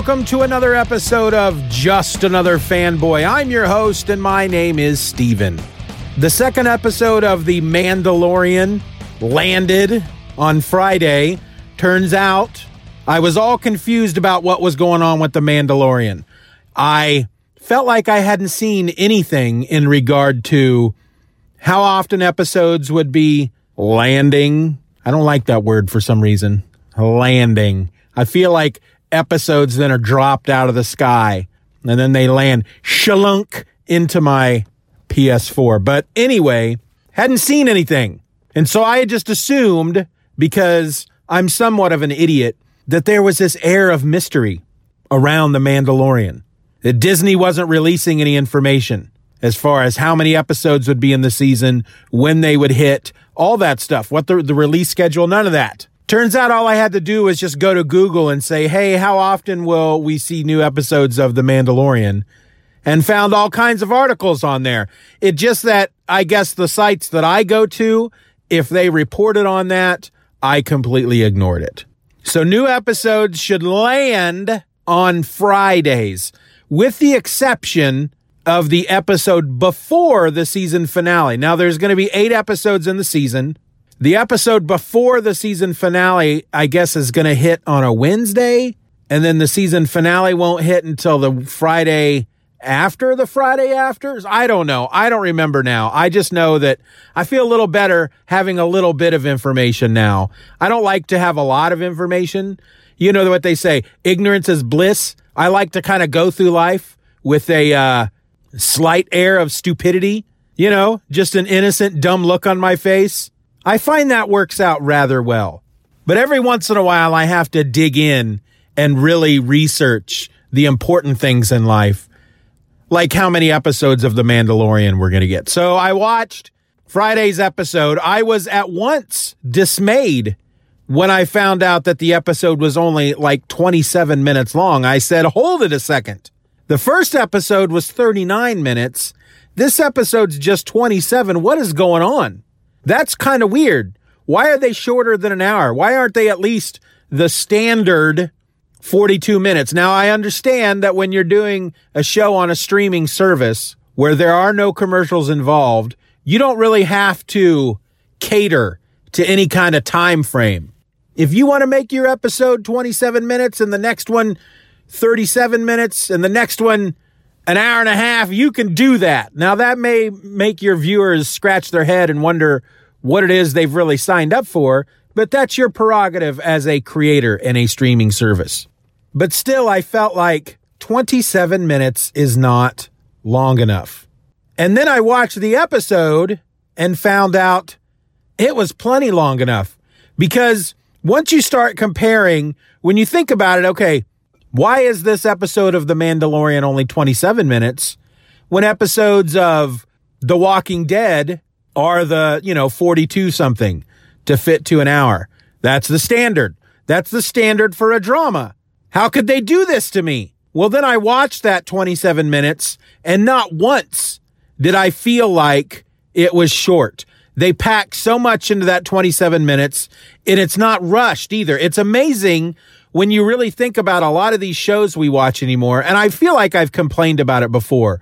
Welcome to another episode of Just Another Fanboy. I'm your host and my name is Stephen. The second episode of The Mandalorian landed on Friday. Turns out I was all confused about what was going on with The Mandalorian. I felt like I hadn't seen anything in regard to how often episodes would be landing. I don't like that word for some reason. Landing. I feel like episodes then are dropped out of the sky and then they land shalunk into my PS4. But anyway, hadn't seen anything. And so I had just assumed because I'm somewhat of an idiot that there was this air of mystery around The Mandalorian. That Disney wasn't releasing any information as far as how many episodes would be in the season, when they would hit, all that stuff, what the, the release schedule, none of that. Turns out all I had to do was just go to Google and say, hey, how often will we see new episodes of The Mandalorian? And found all kinds of articles on there. It just that I guess the sites that I go to, if they reported on that, I completely ignored it. So new episodes should land on Fridays, with the exception of the episode before the season finale. Now there's going to be eight episodes in the season. The episode before the season finale, I guess, is going to hit on a Wednesday. And then the season finale won't hit until the Friday after the Friday after. I don't know. I don't remember now. I just know that I feel a little better having a little bit of information now. I don't like to have a lot of information. You know what they say, ignorance is bliss. I like to kind of go through life with a uh, slight air of stupidity, you know, just an innocent, dumb look on my face. I find that works out rather well. But every once in a while, I have to dig in and really research the important things in life, like how many episodes of The Mandalorian we're going to get. So I watched Friday's episode. I was at once dismayed when I found out that the episode was only like 27 minutes long. I said, hold it a second. The first episode was 39 minutes. This episode's just 27. What is going on? That's kind of weird. Why are they shorter than an hour? Why aren't they at least the standard 42 minutes? Now, I understand that when you're doing a show on a streaming service where there are no commercials involved, you don't really have to cater to any kind of time frame. If you want to make your episode 27 minutes and the next one 37 minutes and the next one an hour and a half, you can do that. Now, that may make your viewers scratch their head and wonder what it is they've really signed up for, but that's your prerogative as a creator in a streaming service. But still, I felt like 27 minutes is not long enough. And then I watched the episode and found out it was plenty long enough because once you start comparing, when you think about it, okay, why is this episode of The Mandalorian only 27 minutes when episodes of The Walking Dead are the, you know, 42 something to fit to an hour. That's the standard. That's the standard for a drama. How could they do this to me? Well, then I watched that 27 minutes and not once did I feel like it was short. They pack so much into that 27 minutes and it's not rushed either. It's amazing when you really think about a lot of these shows we watch anymore. And I feel like I've complained about it before,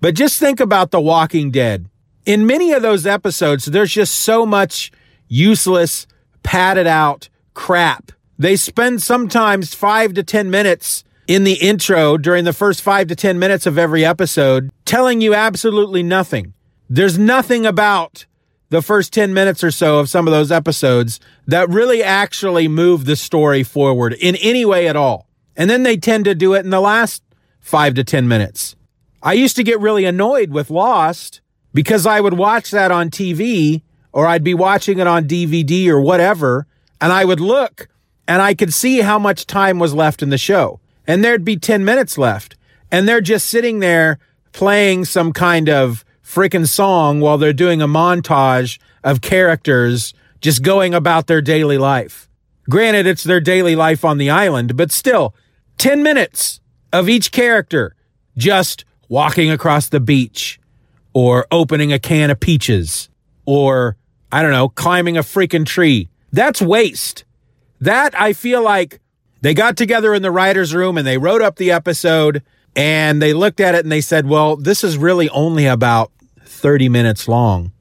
but just think about The Walking Dead. In many of those episodes, there's just so much useless, padded out crap. They spend sometimes five to 10 minutes in the intro during the first five to 10 minutes of every episode telling you absolutely nothing. There's nothing about the first 10 minutes or so of some of those episodes that really actually move the story forward in any way at all. And then they tend to do it in the last five to 10 minutes. I used to get really annoyed with Lost because I would watch that on TV or I'd be watching it on DVD or whatever. And I would look and I could see how much time was left in the show. And there'd be 10 minutes left. And they're just sitting there playing some kind of freaking song while they're doing a montage of characters just going about their daily life. Granted, it's their daily life on the island, but still, 10 minutes of each character just walking across the beach or opening a can of peaches or, I don't know, climbing a freaking tree. That's waste. That I feel like they got together in the writer's room and they wrote up the episode and they looked at it and they said, well, this is really only about 30 minutes long.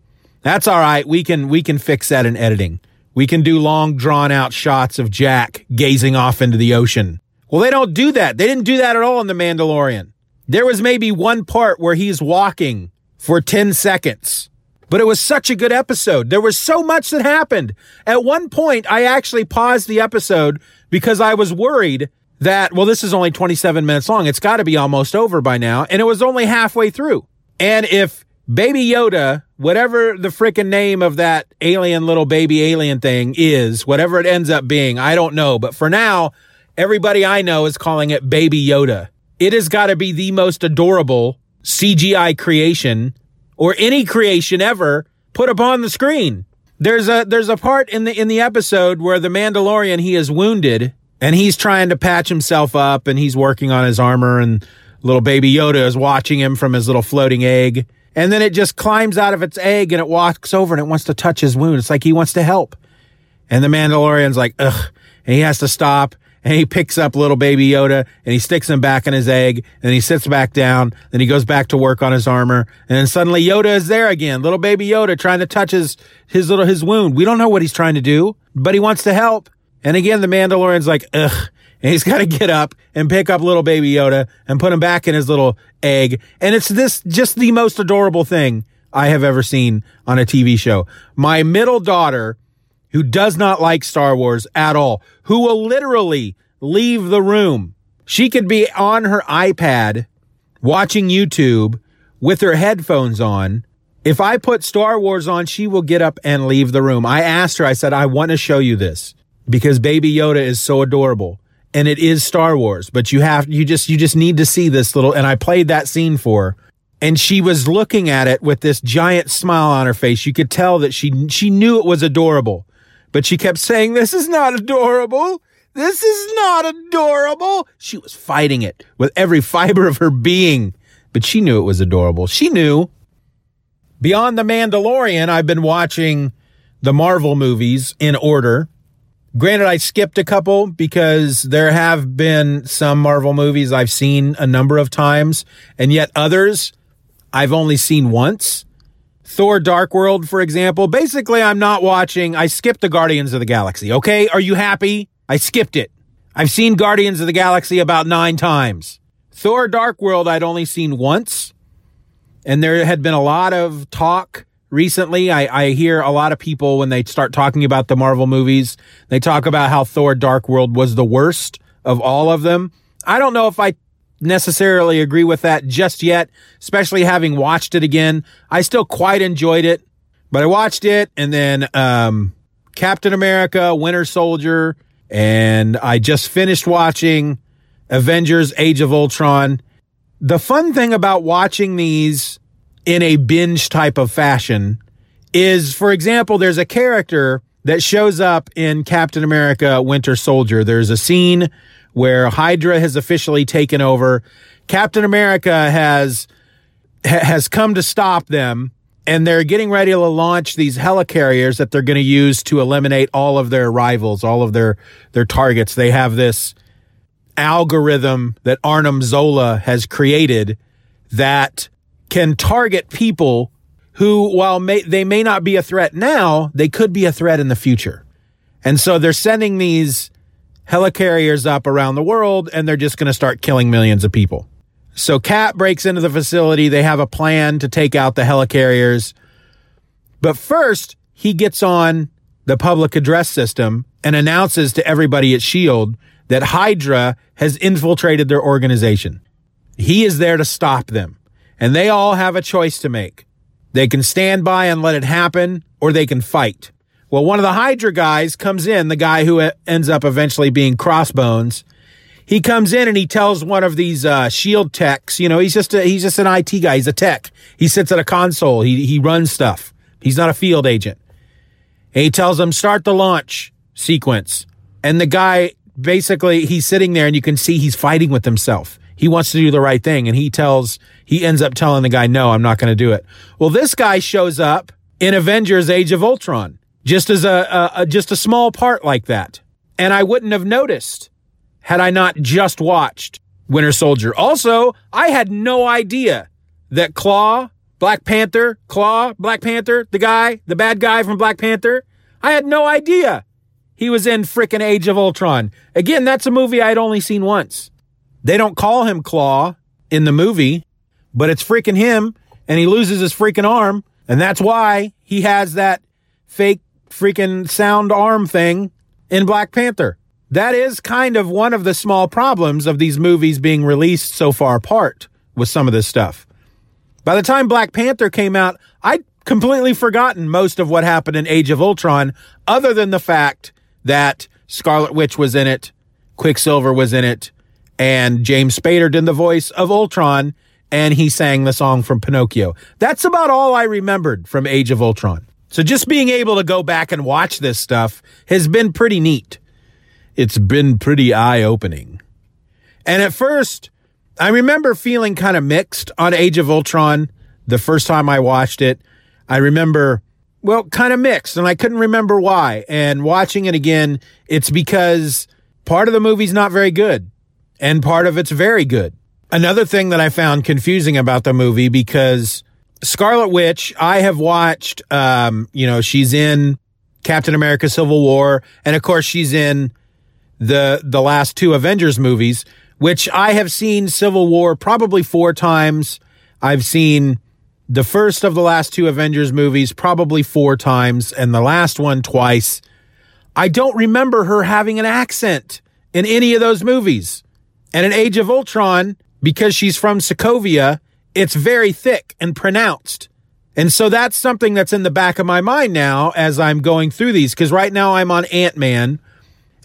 That's all right. We can, we can fix that in editing. We can do long drawn out shots of Jack gazing off into the ocean. Well, they don't do that. They didn't do that at all in The Mandalorian. There was maybe one part where he's walking for 10 seconds, but it was such a good episode. There was so much that happened. At one point, I actually paused the episode because I was worried that, well, this is only 27 minutes long. It's got to be almost over by now. And it was only halfway through. And if Baby Yoda, whatever the freaking name of that alien little baby alien thing is, whatever it ends up being, I don't know. But for now, everybody I know is calling it Baby Yoda. It has got to be the most adorable CGI creation or any creation ever put upon the screen. There's a there's a part in the in the episode where the Mandalorian he is wounded and he's trying to patch himself up and he's working on his armor and little baby Yoda is watching him from his little floating egg and then it just climbs out of its egg and it walks over and it wants to touch his wound. It's like he wants to help. And the Mandalorian's like, ugh. And he has to stop and he picks up little baby Yoda and he sticks him back in his egg and he sits back down. Then he goes back to work on his armor. And then suddenly Yoda is there again. Little baby Yoda trying to touch his, his little, his wound. We don't know what he's trying to do, but he wants to help. And again, the Mandalorian's like, ugh. And he's got to get up and pick up little baby Yoda and put him back in his little egg. And it's this just the most adorable thing I have ever seen on a TV show. My middle daughter, who does not like Star Wars at all, who will literally leave the room. She could be on her iPad watching YouTube with her headphones on. If I put Star Wars on, she will get up and leave the room. I asked her, I said, I want to show you this because baby Yoda is so adorable and it is Star Wars, but you have, you just, you just need to see this little, and I played that scene for her and she was looking at it with this giant smile on her face. You could tell that she, she knew it was adorable, but she kept saying, this is not adorable. This is not adorable. She was fighting it with every fiber of her being, but she knew it was adorable. She knew. Beyond The Mandalorian, I've been watching the Marvel movies in order. Granted, I skipped a couple because there have been some Marvel movies I've seen a number of times, and yet others I've only seen once. Thor Dark World, for example. Basically, I'm not watching. I skipped the Guardians of the Galaxy. Okay. Are you happy? I skipped it. I've seen Guardians of the Galaxy about nine times. Thor Dark World, I'd only seen once. And there had been a lot of talk recently. I, I hear a lot of people when they start talking about the Marvel movies, they talk about how Thor Dark World was the worst of all of them. I don't know if I necessarily agree with that just yet, especially having watched it again. I still quite enjoyed it, but I watched it and then um, Captain America, Winter Soldier, and I just finished watching Avengers Age of Ultron. The fun thing about watching these in a binge type of fashion is, for example, there's a character that shows up in Captain America Winter Soldier. There's a scene where Hydra has officially taken over. Captain America has has come to stop them and they're getting ready to launch these helicarriers that they're going to use to eliminate all of their rivals, all of their their targets. They have this algorithm that Arnim Zola has created that can target people who, while may, they may not be a threat now, they could be a threat in the future. And so they're sending these helicarriers up around the world and they're just going to start killing millions of people. So Cap breaks into the facility. They have a plan to take out the helicarriers. But first, he gets on the public address system and announces to everybody at S.H.I.E.L.D. that Hydra has infiltrated their organization. He is there to stop them. And they all have a choice to make. They can stand by and let it happen, or they can fight. Well, one of the Hydra guys comes in, the guy who ends up eventually being Crossbones, he comes in and he tells one of these uh, shield techs, you know, he's just a, he's just an IT guy. He's a tech. He sits at a console. He he runs stuff. He's not a field agent. And he tells him start the launch sequence. And the guy basically he's sitting there and you can see he's fighting with himself. He wants to do the right thing and he tells he ends up telling the guy no, I'm not going to do it. Well, this guy shows up in Avengers Age of Ultron just as a, a, a just a small part like that. And I wouldn't have noticed had I not just watched Winter Soldier. Also, I had no idea that Claw, Black Panther, Claw, Black Panther, the guy, the bad guy from Black Panther, I had no idea he was in frickin' Age of Ultron. Again, that's a movie I'd only seen once. They don't call him Claw in the movie, but it's freaking him, and he loses his freaking arm, and that's why he has that fake freaking sound arm thing in Black Panther that is kind of one of the small problems of these movies being released so far apart with some of this stuff. By the time Black Panther came out, I'd completely forgotten most of what happened in Age of Ultron, other than the fact that Scarlet Witch was in it, Quicksilver was in it, and James Spader did the voice of Ultron, and he sang the song from Pinocchio. That's about all I remembered from Age of Ultron. So just being able to go back and watch this stuff has been pretty neat it's been pretty eye opening. And at first, I remember feeling kind of mixed on Age of Ultron the first time I watched it. I remember, well, kind of mixed, and I couldn't remember why. And watching it again, it's because part of the movie's not very good, and part of it's very good. Another thing that I found confusing about the movie because Scarlet Witch, I have watched, um, you know, she's in Captain America Civil War, and of course, she's in the the last two Avengers movies, which I have seen Civil War probably four times. I've seen the first of the last two Avengers movies probably four times, and the last one twice. I don't remember her having an accent in any of those movies. And in Age of Ultron, because she's from Sokovia, it's very thick and pronounced. And so that's something that's in the back of my mind now as I'm going through these, because right now I'm on Ant Man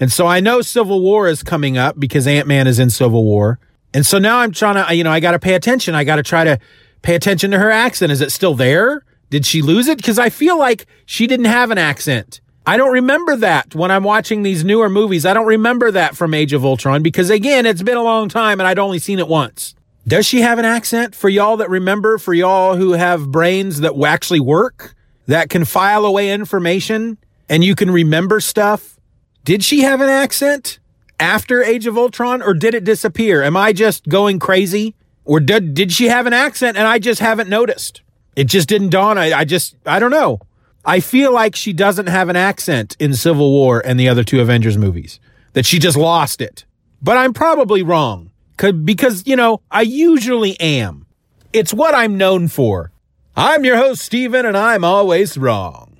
and so I know Civil War is coming up because Ant Man is in Civil War. And so now I'm trying to, you know, I got to pay attention. I got to try to pay attention to her accent. Is it still there? Did she lose it? Because I feel like she didn't have an accent. I don't remember that when I'm watching these newer movies. I don't remember that from Age of Ultron because, again, it's been a long time and I'd only seen it once. Does she have an accent for y'all that remember, for y'all who have brains that actually work, that can file away information and you can remember stuff? Did she have an accent after Age of Ultron or did it disappear? Am I just going crazy? Or did, did she have an accent and I just haven't noticed? It just didn't dawn. I, I just, I don't know. I feel like she doesn't have an accent in Civil War and the other two Avengers movies, that she just lost it. But I'm probably wrong because, you know, I usually am. It's what I'm known for. I'm your host, Stephen, and I'm always wrong.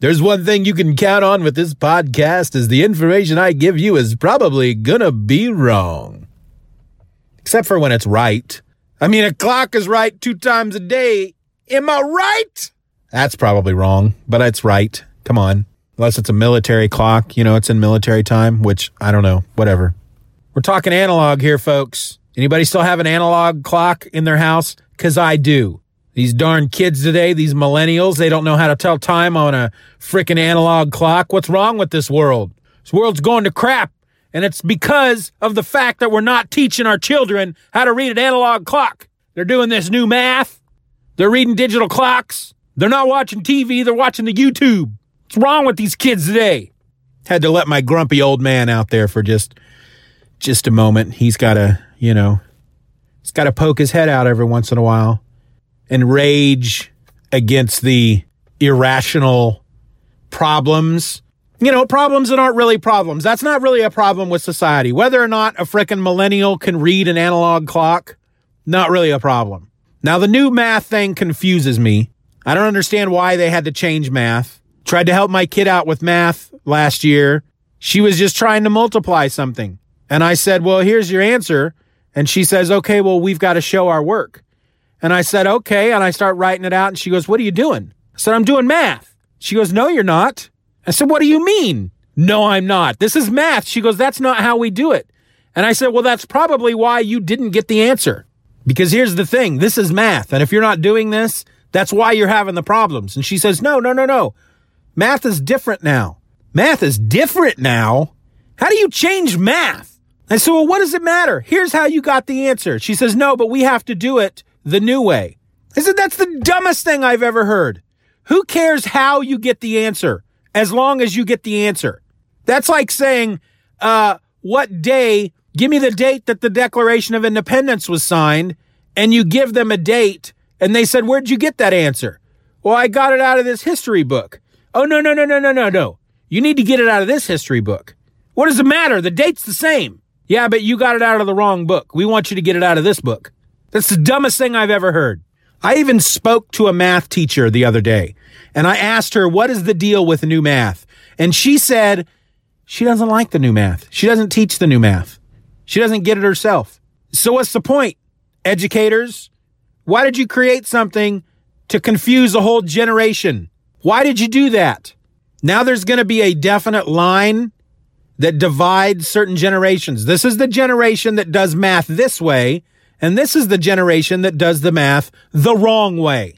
There's one thing you can count on with this podcast is the information I give you is probably gonna be wrong. Except for when it's right. I mean, a clock is right two times a day. Am I right? That's probably wrong, but it's right. Come on. Unless it's a military clock, you know, it's in military time, which I don't know, whatever. We're talking analog here, folks. Anybody still have an analog clock in their house? Cause I do. These darn kids today, these millennials, they don't know how to tell time on a freaking analog clock. What's wrong with this world? This world's going to crap. And it's because of the fact that we're not teaching our children how to read an analog clock. They're doing this new math. They're reading digital clocks. They're not watching TV. They're watching the YouTube. What's wrong with these kids today? Had to let my grumpy old man out there for just, just a moment. He's got to, you know, he's got to poke his head out every once in a while and rage against the irrational problems. You know, problems that aren't really problems. That's not really a problem with society. Whether or not a frickin' millennial can read an analog clock, not really a problem. Now, the new math thing confuses me. I don't understand why they had to change math. Tried to help my kid out with math last year. She was just trying to multiply something. And I said, well, here's your answer. And she says, okay, well, we've got to show our work. And I said, okay. And I start writing it out. And she goes, what are you doing? I said, I'm doing math. She goes, no, you're not. I said, what do you mean? No, I'm not. This is math. She goes, that's not how we do it. And I said, well, that's probably why you didn't get the answer. Because here's the thing. This is math. And if you're not doing this, that's why you're having the problems. And she says, no, no, no, no. Math is different now. Math is different now. How do you change math? I said, well, what does it matter? Here's how you got the answer. She says, no, but we have to do it the new way. I said, that's the dumbest thing I've ever heard. Who cares how you get the answer as long as you get the answer? That's like saying, uh, what day, give me the date that the Declaration of Independence was signed, and you give them a date, and they said, Where'd you get that answer? Well, I got it out of this history book. Oh, no, no, no, no, no, no, no. You need to get it out of this history book. What does it matter? The date's the same. Yeah, but you got it out of the wrong book. We want you to get it out of this book. That's the dumbest thing I've ever heard. I even spoke to a math teacher the other day and I asked her, what is the deal with new math? And she said she doesn't like the new math. She doesn't teach the new math. She doesn't get it herself. So what's the point? Educators, why did you create something to confuse a whole generation? Why did you do that? Now there's going to be a definite line that divides certain generations. This is the generation that does math this way and this is the generation that does the math the wrong way.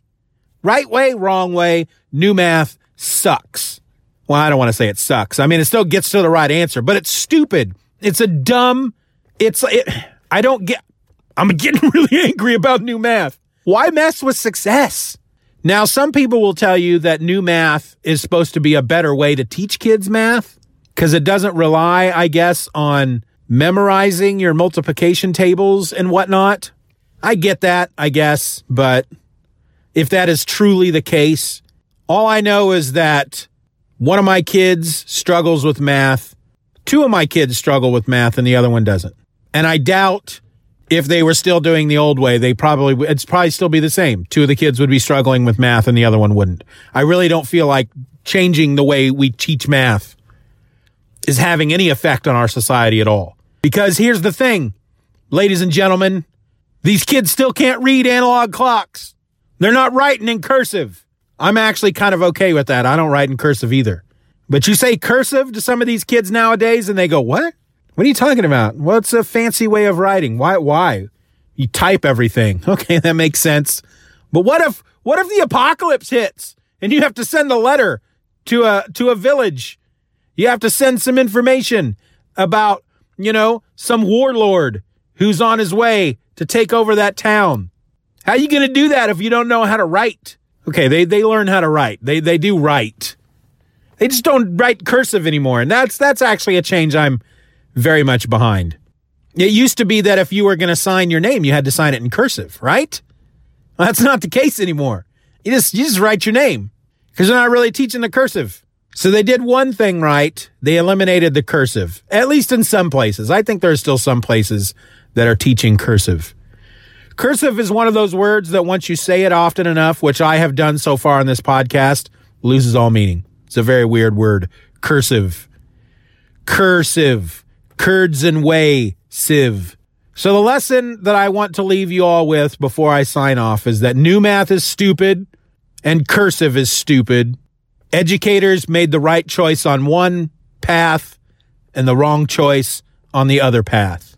Right way, wrong way. New math sucks. Well, I don't want to say it sucks. I mean, it still gets to the right answer, but it's stupid. It's a dumb, it's, it, I don't get, I'm getting really angry about new math. Why mess with success? Now, some people will tell you that new math is supposed to be a better way to teach kids math because it doesn't rely, I guess, on memorizing your multiplication tables and whatnot. I get that, I guess, but if that is truly the case, all I know is that one of my kids struggles with math. Two of my kids struggle with math and the other one doesn't. And I doubt if they were still doing the old way, they probably, it's probably still be the same. Two of the kids would be struggling with math and the other one wouldn't. I really don't feel like changing the way we teach math is having any effect on our society at all. Because here's the thing, ladies and gentlemen, these kids still can't read analog clocks. They're not writing in cursive. I'm actually kind of okay with that. I don't write in cursive either. But you say cursive to some of these kids nowadays and they go, what? What are you talking about? What's a fancy way of writing. Why, why? You type everything. Okay. That makes sense. But what if, what if the apocalypse hits and you have to send a letter to a, to a village? You have to send some information about you know, some warlord who's on his way to take over that town. How are you going to do that if you don't know how to write? Okay, they, they learn how to write. They, they do write. They just don't write cursive anymore. And that's, that's actually a change I'm very much behind. It used to be that if you were going to sign your name, you had to sign it in cursive, right? Well, that's not the case anymore. You just, you just write your name because they're not really teaching the cursive. So they did one thing right. They eliminated the cursive, at least in some places. I think there are still some places that are teaching cursive. Cursive is one of those words that once you say it often enough, which I have done so far on this podcast, loses all meaning. It's a very weird word. Cursive. Cursive. Curds and whey. Sieve. So the lesson that I want to leave you all with before I sign off is that new math is stupid and cursive is stupid Educators made the right choice on one path and the wrong choice on the other path.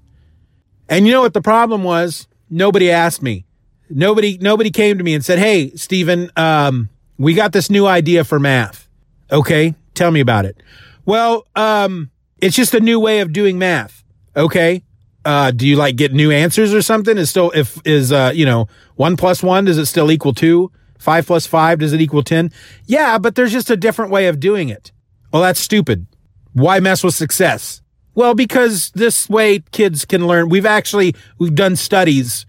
And you know what the problem was? Nobody asked me. nobody nobody came to me and said, "Hey, Stephen, um, we got this new idea for math." Okay, tell me about it. Well, um, it's just a new way of doing math. Okay, uh, do you like get new answers or something? Is still if is uh, you know one plus one does it still equal two? Five plus five does it equal ten? Yeah, but there's just a different way of doing it. Well, that's stupid. Why mess with success? Well, because this way kids can learn. We've actually we've done studies,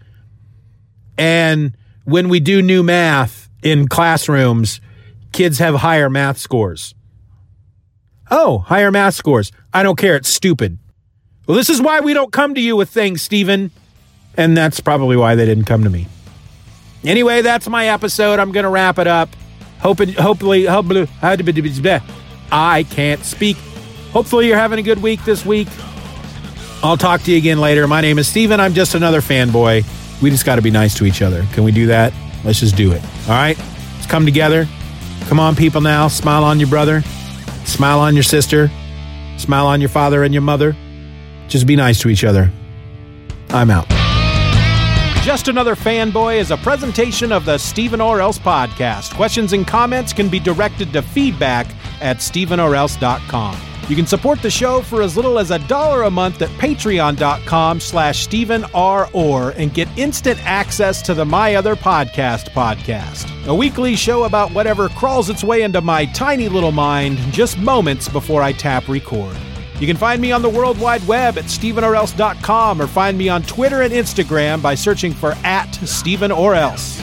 and when we do new math in classrooms, kids have higher math scores. Oh, higher math scores. I don't care. It's stupid. Well, this is why we don't come to you with things, Stephen. And that's probably why they didn't come to me. Anyway, that's my episode. I'm going to wrap it up. Hoping, hopefully, hopefully, I can't speak. Hopefully, you're having a good week this week. I'll talk to you again later. My name is Stephen. I'm just another fanboy. We just got to be nice to each other. Can we do that? Let's just do it. All right? Let's come together. Come on, people, now. Smile on your brother. Smile on your sister. Smile on your father and your mother. Just be nice to each other. I'm out. Just Another Fanboy is a presentation of the Stephen or Else podcast. Questions and comments can be directed to feedback at stephenorelse.com. You can support the show for as little as a dollar a month at patreon.com slash Stephen R. Orr and get instant access to the My Other Podcast podcast. A weekly show about whatever crawls its way into my tiny little mind just moments before I tap record. You can find me on the World Wide Web at StephenOrElse.com or find me on Twitter and Instagram by searching for at Stephen or Else.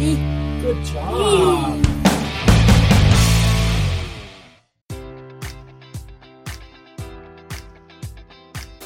Good job.